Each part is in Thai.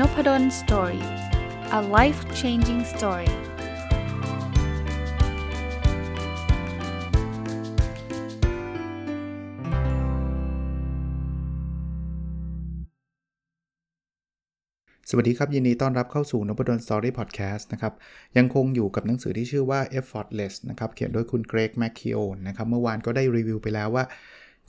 Nopadol's Story a life changing story สวัสดีครับ ยินดีต้อนรับเข้าสู่ Nopadol's Story Podcast นะครับ ยังคงอยู่กับหนังสือที่ชื่อว่า effortless นะครับ เขียนโดยคุณ Greg McKeown นะครับ เมื่อวานก็ได้รีวิวไปแล้วว่า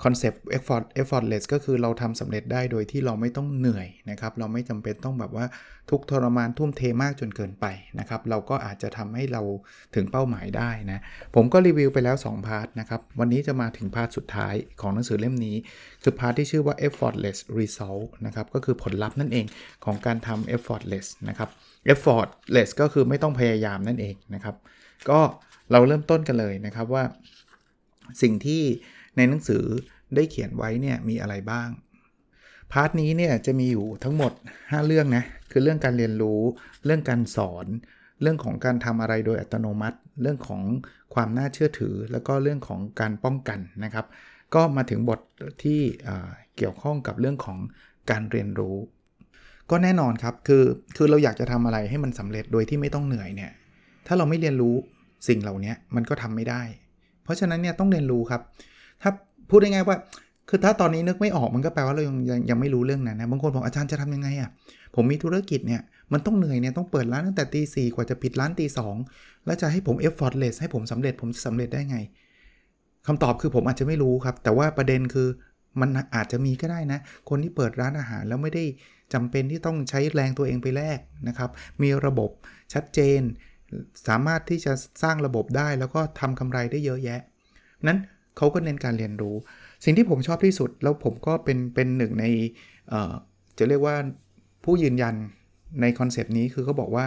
concept effort effortless ก็คือเราทำสำเร็จได้โดยที่เราไม่ต้องเหนื่อยนะครับ เราไม่จำเป็นต้องแบบว่าทุกข์ทรมานทุ่มเทมากจนเกินไปนะครับ เราก็อาจจะทำให้เราถึงเป้าหมายได้นะ ผมก็รีวิวไปแล้ว 2 part นะครับ วันนี้จะมาถึง part สุดท้ายของหนังสือเล่มนี้ คือ part ที่ชื่อว่า effortless result นะครับ ก็คือผลลัพธ์นั่นเองของการทำ effortless นะครับ effortless ก็คือไม่ต้องพยายามนั่นเองนะครับ ก็เราเริ่มต้นกันเลยนะครับว่าสิ่งที่ ในหนังสือได้เขียนไว้เนี่ยมีอะไรบ้าง part นี้เนี่ยจะมีอยู่ทั้งหมด 5 เรื่องนะ คือเรื่องการเรียนรู้ เรื่องการสอน เรื่องของการทำอะไรโดยอัตโนมัติ เรื่องของความน่าเชื่อถือ แล้วก็เรื่องของการป้องกันนะครับ ก็มาถึงบทที่เกี่ยวข้องกับเรื่องของการเรียนรู้ ก็แน่นอนครับ คือ คือเราอยากจะทำอะไรให้มันสำเร็จโดยที่ไม่ต้องเหนื่อยเนี่ย ถ้าเราไม่เรียนรู้สิ่งเหล่านี้มันก็ทำไม่ได้ เพราะฉะนั้นเนี่ยต้องเรียนรู้ครับ ถ้าพูดได้ง่ายว่า คือถ้าตอนนี้นึกไม่ออกมันก็แปลว่าเรายังยังยังไม่รู้เรื่องนั้นนะบางคนบอกอาจารย์จะทำยังไงอะ่ะผมมีธุรกิจเนี่ยมันต้องเหนื่อยเนี่ยต้องเปิดร้านตั้งแต่ตีสี่กว่าจะปิดร้านตีสองแล้วจะให้ผม effortless ให้ผมสำเร็จผมจะสำเร็จได้ไงคำตอบคือผมอาจจะไม่รู้ครับ แต่ว่าประเด็นคือมันอาจจะมีก็ได้นะ คนที่เปิดร้านอาหารแล้วไม่ได้จำเป็นที่ต้องใช้แรงตัวเองไปแลกนะครับ มีระบบชัดเจน สามารถที่จะสร้างระบบได้แล้วก็ทำกำไรได้เยอะแยะ นั้น เขาก็เน้นการเรียนรู้ สิ่งที่ผมชอบที่สุด แล้วผมก็เป็นเป็นหนึ่งในจะเรียกว่าผู้ยืนยันในคอนเซปต์นี้คือเขาบอกว่า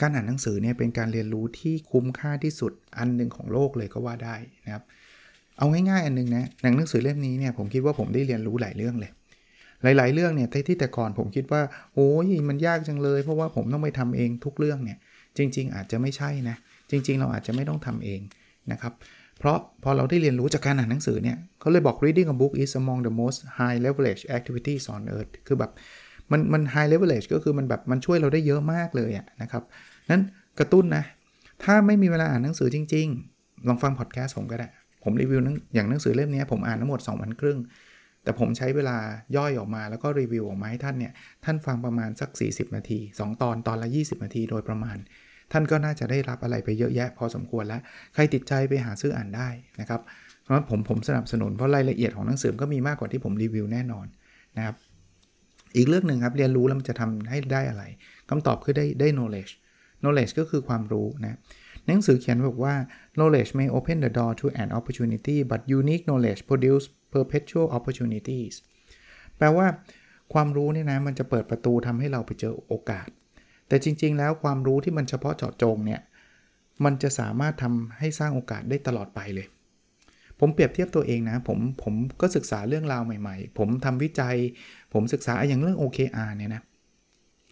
การอ่านหนังสือเนี่ยเป็นการเรียนรู้ที่คุ้มค่าที่สุดอันหนึ่งของโลกเลยก็ว่าได้นะครับ เอาง่ายๆอันนึงนะหนังหนังสือเล่มนี้เนี่ยผมคิดว่าผมได้เรียนรู้หลายเรื่องเลย หลาย ๆ เรื่องเนี่ยที่แต่ก่อนผมคิดว่าโอ้ยมันยากจังเลย เพราะว่าผมต้องไปทำเองทุกเรื่องเนี่ยจริง ๆ อาจจะไม่ใช่นะจริง ๆ เราอาจจะไม่ต้องทำเองนะครับ เพราะพอเราได้เรียนรู้จากการอ่านหนังสือเนี่ยเขาเลยบอก reading a book is among the most high leverage activities on earth คือแบบมันมัน high leverage ก็คือมันแบบมันช่วยเราได้เยอะมากเลยอะนะครับนั้นกระตุ้นนะ ถ้าไม่มีเวลาอ่านหนังสือจริง ๆ ลองฟังพอดแคสต์ผมก็ได้ ผมรีวิวอย่างหนังสือเล่มนี้ผมอ่านทั้งหมด2วันครึ่ง แต่ผมใช้เวลาย่อยออกมาแล้วก็รีวิวออกมาให้ท่านเนี่ย ท่านฟังประมาณสัก 40 นาที 2 ตอนตอนละ 20 นาทีโดยประมาณ ท่านก็น่าจะได้รับอะไรไปเยอะแยะพอสมควรแล้ว ใครติดใจไปหาซื้ออ่านได้นะครับ เพราะผมผมสนับสนุนเพราะรายละเอียดของหนังสือก็มีมากกว่าที่ผมรีวิวแน่นอนนะครับ อีกเรื่องหนึ่งครับเรียนรู้แล้วมันจะทำให้ได้อะไรคำตอบคือได้ได้ knowledge knowledge ก็คือความรู้นะหนังสือเขียนบอกว่า knowledge may open the door to an opportunity but unique knowledge produce perpetual opportunities แปลว่าความรู้เนี่ยนะมันจะเปิดประตูทำให้เราไปเจอโอกาส แต่จริง ๆ แล้วความรู้ที่มันเฉพาะเจาะจงเนี่ย มันจะสามารถทำให้สร้างโอกาสได้ตลอดไปเลย ผมเปรียบเทียบตัวเองนะ ผมผมก็ศึกษาเรื่องราวใหม่ ๆ ผมทำวิจัย ผมศึกษาอย่างเรื่อง OKR เนี่ยนะ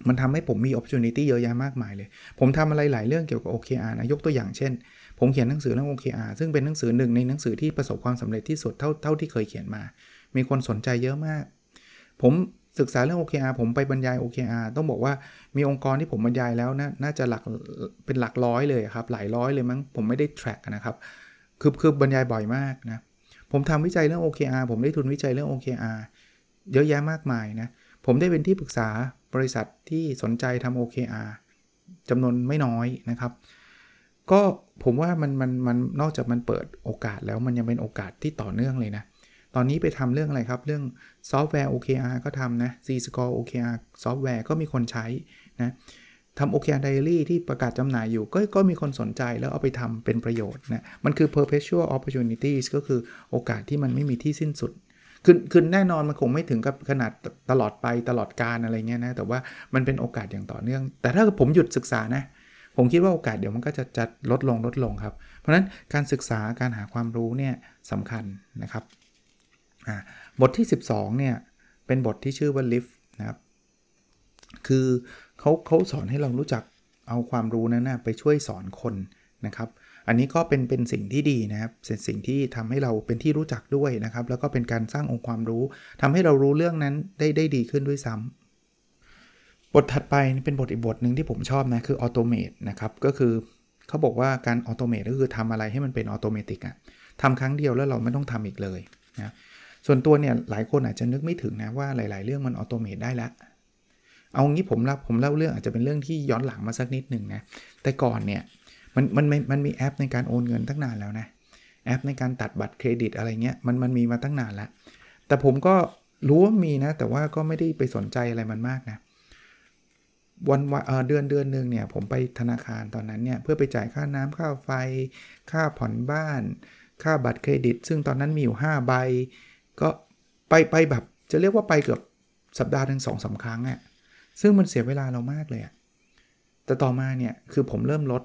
มันทำให้ผมมี opportunity เยอะแยะมากมายเลย ผมทำอะไรหลายเรื่องเกี่ยวกับ OKR นะ ยกตัวอย่างเช่น ผมเขียนหนังสือเรื่อง OKR ซึ่งเป็นหนังสือหนึ่งในหนังสือที่ประสบความสำเร็จที่สุดเท่าเท่าที่เคยเขียนมา มีคนสนใจเยอะมาก ผม ศึกษาเรื่อง OKR ผมไปบรรยาย OKR ต้องบอกว่ามีองค์กรที่ผมบรรยายแล้วนะน่าจะหลักเป็นหลักร้อยเลยครับ หลายร้อยเลยมั้งผมไม่ได้ track นะครับคือคือบรรยายบ่อยมากนะผมทำวิจัยเรื่อง OKR ผมได้ทุนวิจัยเรื่อง OKR เยอะแยะมากมายนะผมได้เป็นที่ปรึกษาบริษัทที่สนใจทำ OKR จำนวนไม่น้อยนะครับ ก็ผมว่ามันมันมันนอกจากมันเปิดโอกาสแล้วมันยังเป็นโอกาสที่ต่อเนื่องเลยนะ ตอนนี้ไปทำเรื่องอะไรครับ เรื่องซอฟต์แวร์ OKR ก็ทำนะ Z Score OKR ซอฟต์แวร์ก็มีคนใช้นะทำ OKR Diary ที่ประกาศจำหน่ายอยู่ก็ก็มีคนสนใจแล้วเอาไปทำเป็นประโยชน์นะมันคือ perpetual opportunities ก็คือโอกาสที่มันไม่มีที่สิ้นสุดคือคือแน่นอนมันคงไม่ถึงกับขนาดตลอดไปตลอดการอะไรเงี้ยนะ แต่ว่ามันเป็นโอกาสอย่างต่อเนื่อง แต่ถ้าผมหยุดศึกษานะ ผมคิดว่าโอกาสเดี๋ยวมันก็จะจะลดลงลดลงครับ เพราะฉะนั้นการศึกษาการหาความรู้เนี่ยสำคัญนะครับ บทที่ 12เนี่ยเป็นบทที่ชื่อว่า lift นะครับ คือเขาเขาสอนให้เรารู้จักเอาความรู้นั้นนะไปช่วยสอนคนนะครับ อันนี้ก็เป็นเป็นสิ่งที่ดีนะครับเป็นสิ่งที่ทำให้เราเป็นที่รู้จักด้วยนะครับ แล้วก็เป็นการสร้างองค์ความรู้ทำให้เรารู้เรื่องนั้นได้ได้ดีขึ้นด้วยซ้ำ บทถัดไปเป็นบทอีกบทหนึ่งที่ผมชอบนะคือ automate นะครับก็คือเขาบอกว่าการ automate ก็คือทำอะไรให้มันเป็น automatic อะทำครั้งเดียวแล้วเราไม่ต้องทำอีกเลยนะ ส่วนตัวเนี่ยหลายคนอาจจะนึกไม่ถึงนะว่าหลาย ๆ เรื่องมัน automate ได้แล้วเอางี้ผมเล่าผมเล่าเรื่องอาจจะเป็นเรื่องที่ย้อนหลังมาสักนิดหนึ่งนะแต่ก่อนเนี่ยมันมันมันมีแอปในการโอนเงินตั้งนานแล้วนะแอปในการตัดบัตรเครดิตอะไรเงี้ยมันมันมีมาตั้งนานแล้ว แต่ผมก็รู้ว่ามีนะ แต่ว่าก็ไม่ได้ไปสนใจอะไรมันมากนะวันวันเดือนเดือนหนึ่งเนี่ยผมไปธนาคารตอนนั้นเนี่ยเพื่อไปจ่ายค่าน้ำค่าไฟ ค่าผ่อนบ้าน ค่าบัตรเครดิต ซึ่งตอนนั้นมีอยู่5ใบ ก็ไปไปแบบจะเรียกว่าไปเกือบสัปดาห์ถึงสองสาครั้งอะ่ะซึ่งมันเสียเวลาเรามากเลยอะ่ะแต่ต่อมาเนี่ยคือผมเริ่มลด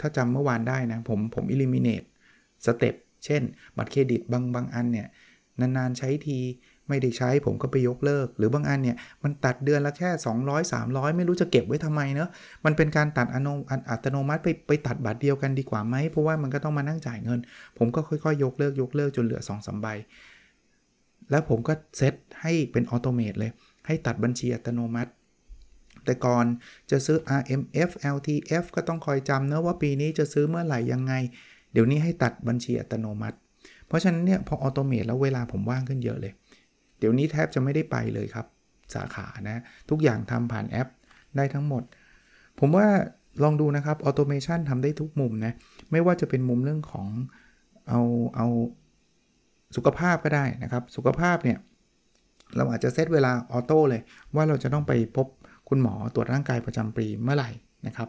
ถ้าจำเมื่อวานได้นะ ผมผม eliminate step เช่น บัตรเครดิตบางบางอันเนี่ย นาน ๆ ใช้ทีไม่ได้ใช้ผมก็ไปยกเลิก หรือบางอันเนี่ย มันตัดเดือนละแค่ 200 300 ไม่รู้จะเก็บไว้ทำไมเนาะมันเป็นการตัดอัตโนมัติไปไปตัดบัตรเดียวกันดีกว่าไหมเพราะว่ามันก็ต้องมานั่งจ่ายเงิน ผมก็ค่อยๆ ยกเลิกยกเลิกจนเหลือ2อสใบ แล้วผมก็เซตให้เป็น automate เลย ให้ตัดบัญชีอัตโนมัติ แต่ก่อนจะซื้อ RMF LTF ก็ต้องคอยจำนะว่าปีนี้จะซื้อเมื่อไหร่ยังไง เดี๋ยวนี้ให้ตัดบัญชีอัตโนมัติ เพราะฉะนั้นเนี่ยพอ automate แล้วเวลาผมว่างขึ้นเยอะเลย เดี๋ยวนี้แทบจะไม่ได้ไปเลยครับ สาขานะทุกอย่างทำผ่านแอปได้ทั้งหมด ผมว่าลองดูนะครับ automation ทำได้ทุกมุมนะ ไม่ว่าจะเป็นมุมเรื่องของเอาเอา สุขภาพก็ได้นะครับ สุขภาพเนี่ยเราอาจจะเซตเวลา auto เลย ว่าเราจะต้องไปพบคุณหมอตรวจร่างกายประจำปีเมื่อไหร่นะครับ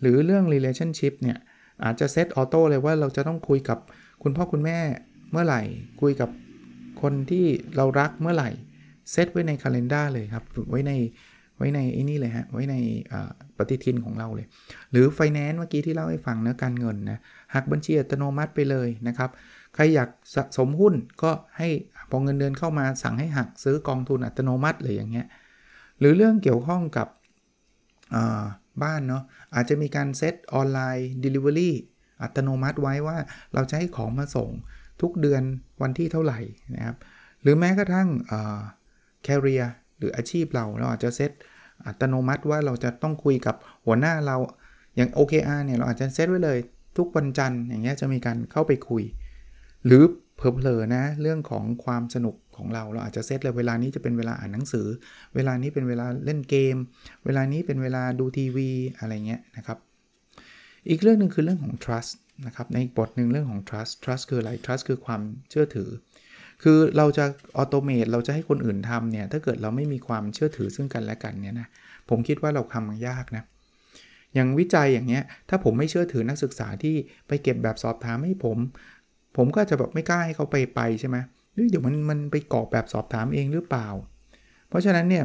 หรือเรื่อง relationship เนี่ยอาจจะ set auto เลยว่าเราจะต้องคุยกับคุณพ่อคุณแม่เมื่อไหร่ คุยกับคนที่เรารักเมื่อไหร่เซตไว้ใน calendar เลยครับ ไว้ในไว้ในไอ้นี่เลยฮะ ไว้ในปฏิทินของเราเลย หรือไฟแนนซ์เมื่อกี้ที่เล่าให้ฟังเรื่องการเงินนะหักบัญชีอัตโนมัติไปเลยนะครับ ใครอยากสะสมหุ้นก็ให้พอเงินเดือนเข้ามาสั่งให้หักซื้อกองทุนอัตโนมัติเลยอย่างเงี้ยหรือเรื่องเกี่ยวข้องกับบ้านเนาะอาจจะมีการเซตออนไลน์ Delivery อัตโนมัติไว้ว่าเราจะให้ของมาส่งทุกเดือนวันที่เท่าไหร่นะครับหรือแม้กระทั่งแคริเอร์หรืออาชีพเราเราอาจจะเซตอัตโนมัติว่าเราจะต้องคุยกับหัวหน้าเราอย่าง OKR เนี่ยเราอาจจะเซตไว้เลยทุกวันจันทร์อย่างเงี้ยจะมีการเข้าไปคุย หรือเพลอๆนะเรื่องของความสนุกของเราเราอาจจะเซตเลยเวลานี้จะเป็นเวลาอ่านหนังสือ เวลานี้เป็นเวลาเล่นเกม เวลานี้เป็นเวลาดูทีวีอะไรเงี้ยนะครับ อีกเรื่องหนึ่งคือเรื่องของ trust นะครับในบทหนึ่งเรื่องของ trust trust คืออะไร trust คือความเชื่อถือ คือเราจะออโตเมตเราจะให้คนอื่นทำเนี่ยถ้าเกิดเราไม่มีความเชื่อถือซึ่งกันและกันเนี่ยนะผมคิดว่าเราทำมันยากนะอย่างวิจัยอย่างเงี้ยถ้าผมไม่เชื่อถือนักศึกษาที่ไปเก็บแบบสอบถามให้ผม ผมก็จะแบบไม่กล้าให้เขาไปไปใช่ไหมเดี๋ยวมันมันไปกรอกแบบสอบถามเองหรือเปล่า เพราะฉะนั้นเนี่ย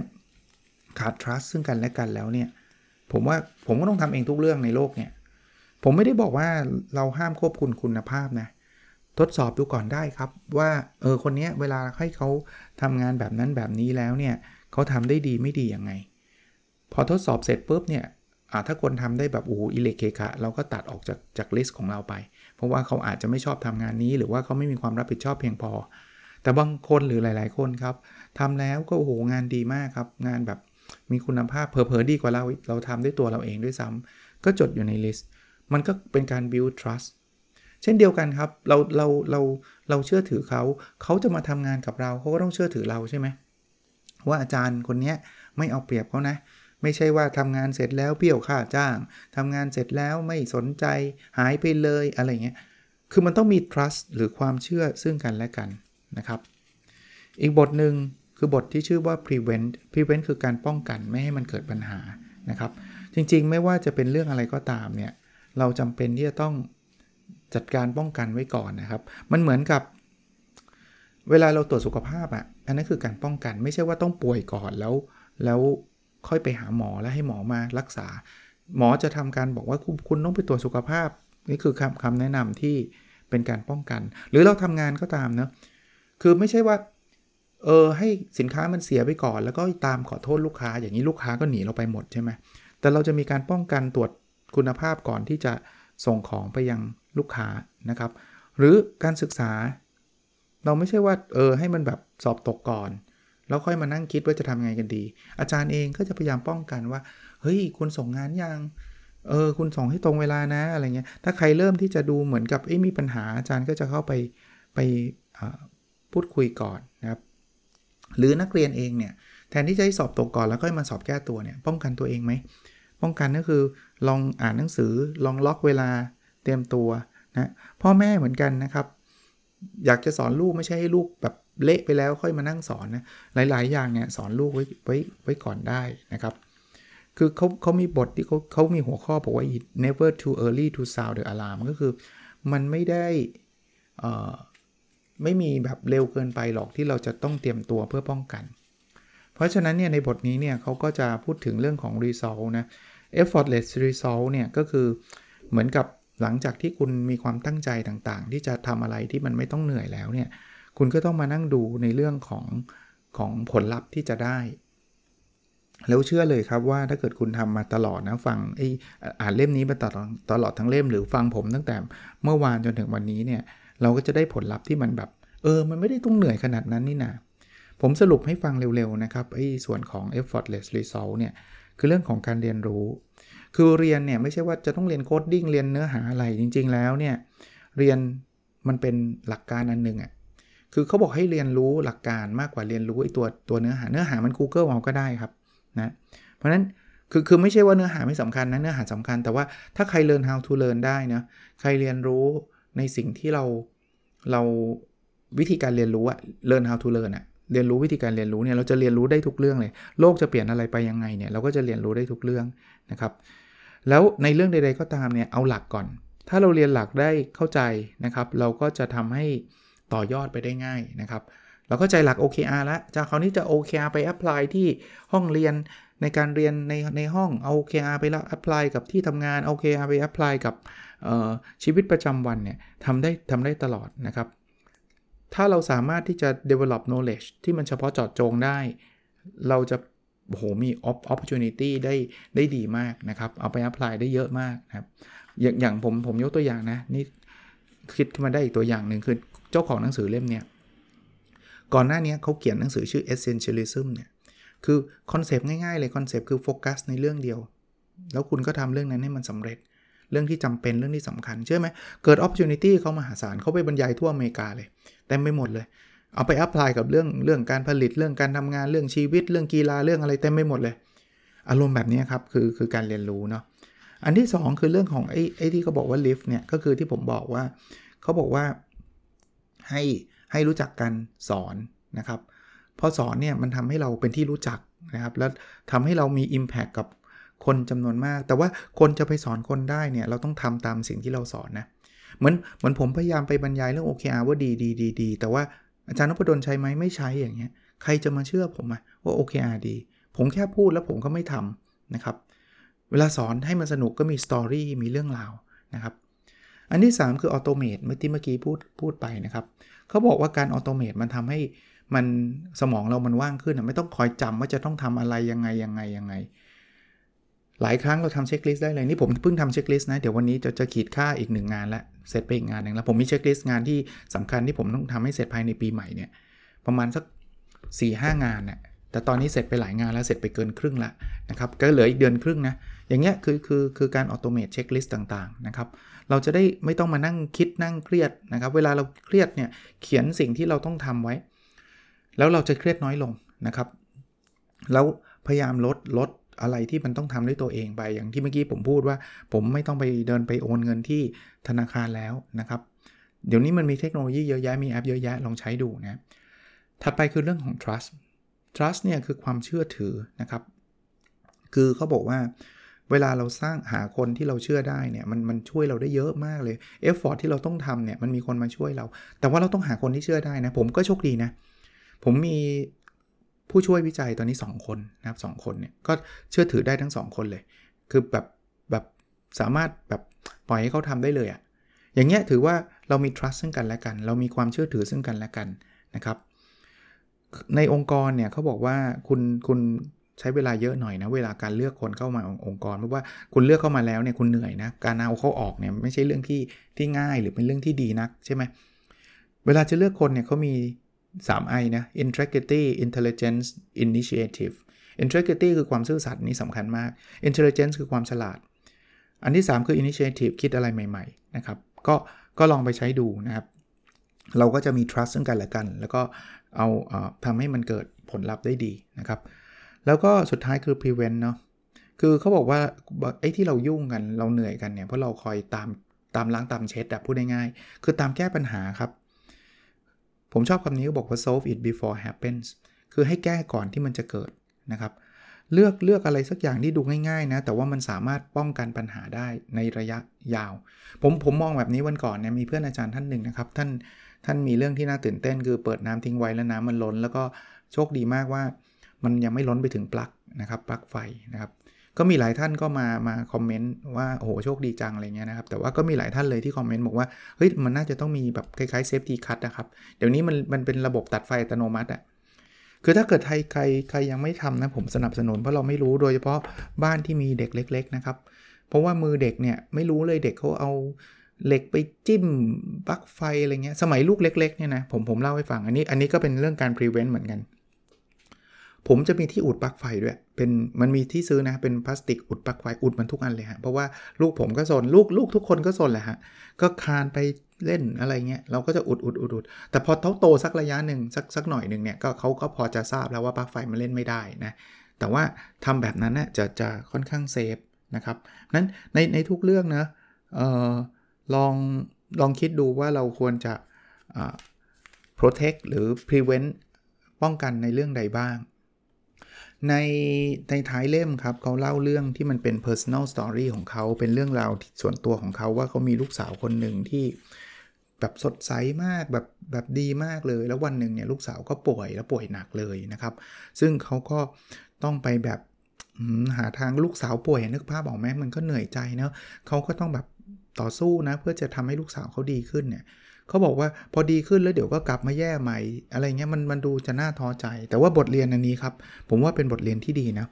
ขาด trust ซึ่งกันและกันแล้วเนี่ยผมว่าผมก็ต้องทำเองทุกเรื่องในโลกเนี่ย ผมไม่ได้บอกว่าเราห้ามควบคุมคุณภาพนะ ทดสอบดูก่อนได้ครับว่าเออคนนี้เวลาให้เขาทำงานแบบนั้นแบบนี้แล้วเนี่ยเขาทำได้ดีไม่ดียังไง พอทดสอบเสร็จปุ๊บเนี่ยถ้าคนทำได้แบบโอ้อีเหละเขะขะเราก็ตัดออกจากจาก list ของเราไป เพราะว่าเขาอาจจะไม่ชอบทำงานนี้ หรือว่าเขาไม่มีความรับผิดชอบเพียงพอ แต่บางคนหรือหลาย ๆ คนครับทำแล้วก็โอ้โหงานดีมากครับงานแบบมีคุณภาพเผลอๆดีกว่าเราเราทำด้วยตัวเราเองด้วยซ้ำก็จดอยู่ใน list มันก็เป็นการ build trust เช่นเดียวกันครับ เราเราเราเราเชื่อถือเขา เขาจะมาทำงานกับเราเขาก็ต้องเชื่อถือเราใช่ไหมว่าอาจารย์คนนี้ไม่เอาเปรียบเขานะ ไม่ใช่ว่าทำงานเสร็จแล้วเปี้ยวค่าจ้างทำงานเสร็จแล้วไม่สนใจหายไปเลยอะไรเงี้ยคือมันต้องมี trust หรือความเชื่อซึ่งกันและกันนะครับ อีกบทหนึ่งคือบทที่ชื่อว่า prevent prevent คือการป้องกันไม่ให้มันเกิดปัญหานะครับ จริงๆ ไม่ว่าจะเป็นเรื่องอะไรก็ตามเนี่ย เราจำเป็นที่จะต้องจัดการป้องกันไว้ก่อนนะครับ มันเหมือนกับ เวลาเราตรวจสุขภาพอะ่ะ อันนั้นคือการป้องกันไม่ใช่ว่าต้องป่วยก่อนแล้ว แล้ว ค่อยไปหาหมอแล้วให้หมอมารักษา หมอจะทำการบอกว่าคุณคณต้องไปตรวจสุขภาพ นี่คือคำคำแนะนำที่เป็นการป้องกัน หรือเราทำงานก็ตามเนะคือไม่ใช่ว่าเออให้สินค้ามันเสียไปก่อน แล้วก็ตามขอโทษลูกค้า อย่างนี้ลูกค้าก็หนีเราไปหมดใช่ไหมแต่เราจะมีการป้องกันตรวจคุณภาพก่อนที่จะส่งของไปยังลูกค้านะครับ หรือการศึกษา เราไม่ใช่ว่าเออให้มันแบบสอบตกก่อน แล้วค่อยมานั่งคิดว่าจะทำไงกันดี อาจารย์เองก็จะพยายามป้องกันว่า เฮ้ย คุณส่งงานยังเออคุณส่งให้ตรงเวลานะอะไรเงี้ย ถ้าใครเริ่มที่จะดูเหมือนกับมีปัญหาอาจารย์ก็จะเข้าไปไปพูดคุยก่อนนะครับ หรือนักเรียนเองเนี่ยแทนที่จะให้สอบตกก่อนแล้วก็มาสอบแก้ตัวเนี่ยป้องกันตัวเองไหมป้องกันก็คือลองอ่านหนังสือลองล็อกเวลาเตรียมตัวนะพ่อแม่เหมือนกันนะครับ อยากจะสอนลูกไม่ใช่ให้ลูกแบบ เละไปแล้วค่อยมานั่งสอนนะหลาย ๆ อย่างเนี่ยสอนลูกไว้ไว้ไว้ก่อนได้นะครับ คือเขาเขามีบทที่เขาเขามีหัวข้อบอกว่า never too early to sound the alarm ก็คือมันไม่ได้ไม่มีแบบเร็วเกินไปหรอกที่เราจะต้องเตรียมตัวเพื่อป้องกัน เพราะฉะนั้นเนี่ยในบทนี้เนี่ยเขาก็จะพูดถึงเรื่องของ result นะ effortless result เนี่ยก็คือเหมือนกับหลังจากที่คุณมีความตั้งใจต่างๆ ที่จะทำอะไรที่มันไม่ต้องเหนื่อยแล้วเนี่ย คุณก็ต้องมานั่งดูในเรื่องของของผลลัพธ์ที่จะได้ แล้วเชื่อเลยครับว่าถ้าเกิดคุณทำมาตลอดนะฟังไออ่านเล่มนี้มาตลอดตลอดทั้งเล่มหรือฟังผมตั้งแต่เมื่อวานจนถึงวันนี้เนี่ยเราก็จะได้ผลลัพธ์ที่มันแบบ เออ มันไม่ได้ต้องเหนื่อยขนาดนั้นนี่นะผมสรุปให้ฟังเร็วๆนะครับไอ้ส่วนของ effortless result เนี่ยคือเรื่องของการเรียนรู้ คือเรียนเนี่ยไม่ใช่ว่าจะต้องเรียน coding เรียนเนื้อหาอะไรจริง ๆ แล้วเนี่ยเรียนมันเป็นหลักการอันหนึ่งอะ คือเขาบอกให้เรียนรู้หลักการมากกว่าเรียนรู้ไอ้ตัวตัวเนื้อหาเนื้อหามัน Google เอาก็ได้ครับนะเพราะฉะนั้นคือคือไม่ใช่ว่าเนื้อหาไม่สำคัญนะเนื้อหาสำคัญ แต่ว่าถ้าใครเรียน how to learn ได้นะใครเรียนรู้ในสิ่งที่เราเราวิธีการเรียนรู้อะ learn how to learn อะเรียนรู้วิธีการเรียนรู้เนี่ยเราจะเรียนรู้ได้ทุกเรื่องเลย โลกจะเปลี่ยนอะไรไปยังไงเนี่ยเราก็จะเรียนรู้ได้ทุกเรื่องนะครับ แล้วในเรื่องใด ๆ ก็ตามเนี่ยเอาหลักก่อน ถ้าเราเรียนหลักได้เข้าใจนะครับ เราก็จะทำให้ ต่อยอดไปได้ง่ายนะครับเราก็ใจหลัก OKR แล้วจากคราวนี้จะ OKR ไป apply ที่ห้องเรียนในการเรียนในในห้องเอา OKR ไปแล้ว apply กับที่ทำงาน OKR ไป apply กับชีวิตประจำวันเนี่ยทำได้ทำได้ตลอดนะครับ ถ้าเราสามารถที่จะ develop knowledge ที่มันเฉพาะเจาะจงได้ เราจะโอ้โหมี opportunity ได้ได้ดีมากนะครับ เอาไป apply ได้เยอะมากนะครับ อย่างอย่างผมผมยกตัวอย่างนะนี่คิดขึ้นมาได้อีกตัวอย่างหนึ่งคือ เจ้าของหนังสือเล่มเนี่ยก่อนหน้านี้เขาเขียนหนังสือชื่อ essentialism เนี่ยคือคอนเซปต์ง่ายๆเลยคอนเซปต์คือโฟกัสในเรื่องเดียว แล้วคุณก็ทำเรื่องนั้นให้มันสำเร็จ เรื่องที่จำเป็นเรื่องที่สำคัญ เชื่อไหมเกิด opportunity เข้ามามหาศาลเขาไปบรรยายทั่วอเมริกาเลยเต็มไปหมดเลย เอาไป apply กับเรื่องเรื่องการผลิตเรื่องการทำงานเรื่องชีวิต เรื่องกีฬาเรื่องอะไรเต็มไปหมดเลย อารมณ์แบบนี้ครับคือคือการเรียนรู้เนาะอันที่ 2 คือเรื่องของไอ้ไอ้ที่เขาบอกว่า lift เนี่ยก็คือที่ผมบอกว่าเขาบอกว่า ให้ให้รู้จักการสอนนะครับพอสอนเนี่ยมันทำให้เราเป็นที่รู้จักนะครับ แล้วทำให้เรามี Impact กับคนจำนวนมาก แต่ว่าคนจะไปสอนคนได้เนี่ยเราต้องทำตามสิ่งที่เราสอนนะเหมือนเหมือนผมพยายามไปบรรยายเรื่อง OKR ว่าดีดีดีดีแต่ว่าอาจารย์นพดลใช้ไหมไม่ใช้อย่างเงี้ยใครจะมาเชื่อผมอะว่า OKR ดี ผมแค่พูดแล้วผมก็ไม่ทำนะครับ เวลาสอนให้มันสนุกก็มี story มีเรื่องราวนะครับ อันที่ 3 คือ automate เมื่อที่เมื่อกี้พูดพูดไปนะครับเขาบอกว่าการ automate มันทำให้มันสมองเรามันว่างขึ้นไม่ต้องคอยจำว่าจะต้องทำอะไรยังไงยังไงยังไง หลายครั้งเราทำ checklist ได้เลยนี่ผมเพิ่งทำ checklist นะเดี๋ยววันนี้จะจะขีดฆ่าอีกหนึ่งงานละเสร็จไปอีกงานหนึ่งแล้วผมมี checklist งานที่สำคัญที่ผมต้องทำให้เสร็จภายในปีใหม่เนี่ยประมาณสัก4ี่ห้างานเนี่ย แต่ตอนนี้เสร็จไปหลายงานแล้วเสร็จไปเกินครึ่งละนะครับก็เหลืออีกเดือนครึ่งนะอย่างเงี้ยคือคือคือการออโตเมตเช็คลิสต์ต่างๆนะครับเราจะได้ไม่ต้องมานั่งคิดนั่งเครียดนะครับเวลาเราเครียดเนี่ยเขียนสิ่งที่เราต้องทำไว้ แล้วเราจะเครียดน้อยลงนะครับแล้วพยายามลดลดอะไรที่มันต้องทำด้วยตัวเองไป อย่างที่เมื่อกี้ผมพูดว่า ผมไม่ต้องไปเดินไปโอนเงินที่ธนาคารแล้วนะครับ เดี๋ยวนี้มันมีเทคโนโลยีเยอะแยะมีแอปเยอะแยะลองใช้ดูนะถัดไปคือเรื่องของ trust trust เนี่ยคือความเชื่อถือนะครับ คือเขาบอกว่าเวลาเราสร้างหาคนที่เราเชื่อได้เนี่ยมันมันช่วยเราได้เยอะมากเลย effort ที่เราต้องทำเนี่ยมันมีคนมาช่วยเรา แต่ว่าเราต้องหาคนที่เชื่อได้นะ ผมก็โชคดีนะ ผมมีผู้ช่วยวิจัยตอนนี้ 2 คนนะครับสองคนเนี่ยก็เชื่อถือได้ทั้ง 2 คนเลย คือแบบแบบสามารถแบบปล่อยให้เขาทำได้เลยอะ่ะอย่างเงี้ยถือว่าเรามี trust ซึ่งกันและกัน เรามีความเชื่อถือซึ่งกันและกันนะครับ ในองค์กรเนี่ยเขาบอกว่าคุณคุณใช้เวลาเยอะหน่อยนะ เวลาการเลือกคนเข้ามาองค์กร เพราะว่าคุณเลือกเข้ามาแล้วเนี่ยคุณเหนื่อยนะ การเอาเขาออกเนี่ยไม่ใช่เรื่องที่ที่ง่ายหรือเป็นเรื่องที่ดีนักใช่ไหมเวลาจะเลือกคนเนี่ยเขามี 3 I นะ integrity intelligence initiative integrity คือความซื่อสัตย์นี่สำคัญมาก intelligence คือความฉลาด อันที่ 3 คือ initiative คิดอะไรใหม่ๆนะครับก็ก็ลองไปใช้ดูนะครับ เราก็จะมี trust ซึ่งกันและกัน แล้วก็ เอาเอาทำให้มันเกิดผลลัพธ์ได้ดีนะครับ แล้วก็สุดท้ายคือ prevent เนาะคือเขาบอกว่าไอ้ที่เรายุ่งกันเราเหนื่อยกันเนี่ยเพราะเราคอยตามตามล้างตามเช็ดอะพูดง่ายๆคือตามแก้ปัญหาครับ ผมชอบคำนี้ก็บอกว่า solve it before happens คือให้แก้ก่อนที่มันจะเกิดนะครับ เลือกเลือกอะไรสักอย่างที่ดูง่ายๆนะแต่ว่ามันสามารถป้องกันปัญหาได้ในระยะยาว ผมผมมองแบบนี้วันก่อนเนี่ยมีเพื่อนอาจารย์ท่านหนึ่งนะครับ ท่าน ท่านมีเรื่องที่น่าตื่นเต้นคือเปิดน้ำทิ้งไว้แล้วน้ำมันล้น แล้วก็โชคดีมากว่ามันยังไม่ล้นไปถึงปลั๊กนะครับปลั๊กไฟนะครับก็มีหลายท่านก็มามาคอมเมนต์ว่าโอ้โหโชคดีจังอะไรเงี้ยนะครับแต่ว่าก็มีหลายท่านเลยที่คอมเมนต์บอกว่าเฮ้ยมันน่าจะต้องมีแบบคล้ายๆ safety cut นะครับเดี๋ยวนี้มันมันเป็นระบบตัดไฟอัตโนมัติอะคือถ้าเกิดใครใครใครยังไม่ทำนะผมสนับสนุนเพราะเราไม่รู้โดยเฉพาะบ้านที่มีเด็กเล็ก ๆ นะครับ เพราะว่ามือเด็กเนี่ยไม่รู้เลยเด็กเขาเอา เหล็กไปจิ้มปลั๊กไฟอะไรเงี้ย สมัยลูกเล็กๆเนี่ยนะผมผมเล่าให้ฟังอันนี้อันนี้ก็เป็นเรื่องการ prevent เหมือนกัน ผมจะมีที่อุดปลั๊กไฟด้วย เป็นมันมีที่ซื้อนะเป็นพลาสติกอุดปลั๊กไฟอุดมันทุกอันเลยฮะเพราะว่าลูกผมก็สนลูกลูกทุกคนก็สนแหละฮะก็คานไปเล่นอะไรเงี้ยเราก็จะอุดอุดอุดอุดแต่พอเขาโตสักระยะหนึ่งสักสักหน่อยหนึ่งเนี่ยก็เขาก็พอจะทราบแล้วว่าปลั๊กไฟมันเล่นไม่ได้นะแต่ว่าทำแบบนั้นนะจะจะค่อนข้างเซฟนะครับนั้นในในทุกเรื่องนะเอ่อ ลองลองคิดดูว่าเราควรจะ protect หรือ prevent ป้องกันในเรื่องใดบ้าง ในในท้ายเล่มครับเขาเล่าเรื่องที่มันเป็น personal story ของเขาเป็นเรื่องราวส่วนตัวของเขาว่าเขามีลูกสาวคนหนึ่งที่แบบสดใสมากแบบแบบดีมากเลย แล้ววันหนึ่งเนี่ยลูกสาวก็ป่วยแล้วป่วยหนักเลยนะครับ ซึ่งเขาก็ต้องไปแบบหาทางลูกสาวป่วยนึกภาพออกไหมมันก็เหนื่อยใจเนาะเขาก็ต้องแบบ ต่อสู้นะเพื่อจะทำให้ลูกสาวเขาดีขึ้นเนี่ยเขาบอกว่าพอดีขึ้นแล้วเดี๋ยวก็กลับมาแย่ใหม่ อะไรเงี้ยมันมันดูจะน่าท้อใจ แต่ว่าบทเรียนอันนี้ครับ ผมว่าเป็นบทเรียนที่ดีนะ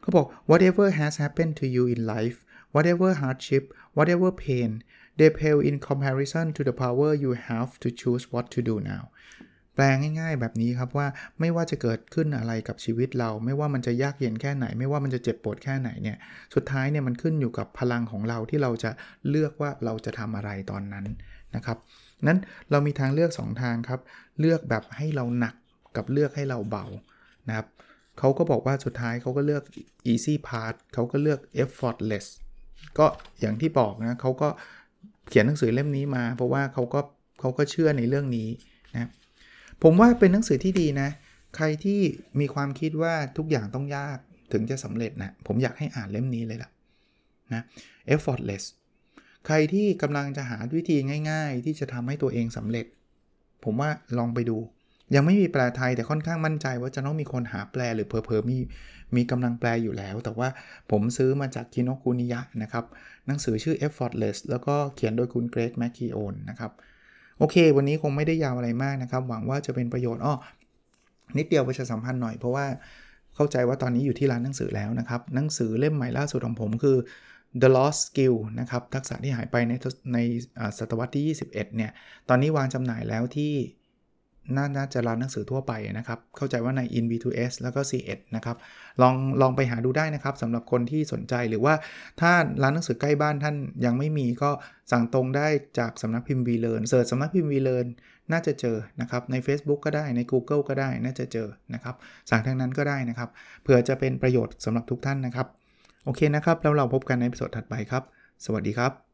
เขาบอก whatever has happened to you in life whatever hardship whatever pain they pale in comparison to the power you have to choose what to do now แปลง่าย ๆ แบบนี้ครับว่าไม่ว่าจะเกิดขึ้นอะไรกับชีวิตเรา ไม่ว่ามันจะยากเย็นแค่ไหน ไม่ว่ามันจะเจ็บปวดแค่ไหนเนี่ยสุดท้ายเนี่ยมันขึ้นอยู่กับพลังของเราที่เราจะเลือกว่าเราจะทำอะไรตอนนั้นนะครับนั้นเรามีทางเลือก 2 ทางครับ เลือกแบบให้เราหนักกับเลือกให้เราเบานะครับเขาก็บอกว่าสุดท้ายเขาก็เลือก easy part เขาก็เลือก effortless ก็อย่างที่บอกนะเขาก็เขียนหนังสือเล่มนี้มา เพราะว่าเขาก็เขาก็เชื่อในเรื่องนี้นะ ผมว่าเป็นหนังสือที่ดีนะ ใครที่มีความคิดว่าทุกอย่างต้องยากถึงจะสำเร็จนะ ผมอยากให้อ่านเล่มนี้เลยล่ะนะ effortless ใครที่กำลังจะหาวิธีง่าย ๆ ที่จะทำให้ตัวเองสำเร็จ ผมว่าลองไปดู ยังไม่มีแปลไทยแต่ค่อนข้างมั่นใจว่าจะต้องมีคนหาแปลหรือเพอๆมีมีกำลังแปลอยู่แล้ว แต่ว่าผมซื้อมาจากคินอคุนิยะนะครับ หนังสือชื่อ effortless แล้วก็เขียนโดยคุณเกรกแมคคีโอนนะครับ โอเค วันนี้คงไม่ได้ยาวอะไรมากนะครับ หวังว่าจะเป็นประโยชน์อ้อนิดเดียวประชาสัมพันธ์หน่อยเพราะว่าเข้าใจว่าตอนนี้อยู่ที่ร้านหนังสือแล้วนะครับ หนังสือเล่มใหม่ล่าสุดของผมคือ The Lost Skill นะครับ ทักษะที่หายไปในในศตวรรษที่ 21 เนี่ย ตอนนี้วางจำหน่ายแล้วที่ น่าจะร้านหนังสือทั่วไปนะครับ เข้าใจว่าใน In B2S แล้วก็ C1 นะครับ ลองลองไปหาดูได้นะครับสำหรับคนที่สนใจหรือว่าถ้าร้านหนังสือใกล้บ้านท่านยังไม่มีก็สั่งตรงได้จากสำนักพิมพ์ v l e a r n เสิร์ชสำนักพิมพ์ v l e a r n น่าจะเจอนะครับ ใน Facebook ก็ได้ใน Google ก็ได้น่าจะเจอนะครับ สั่งทางนั้นก็ได้นะครับ เผื่อจะเป็นประโยชน์สำหรับทุกท่านนะครับ โอเคนะครับ แล้วเราพบกันในสดถัดไปครับ สวัสดีครับ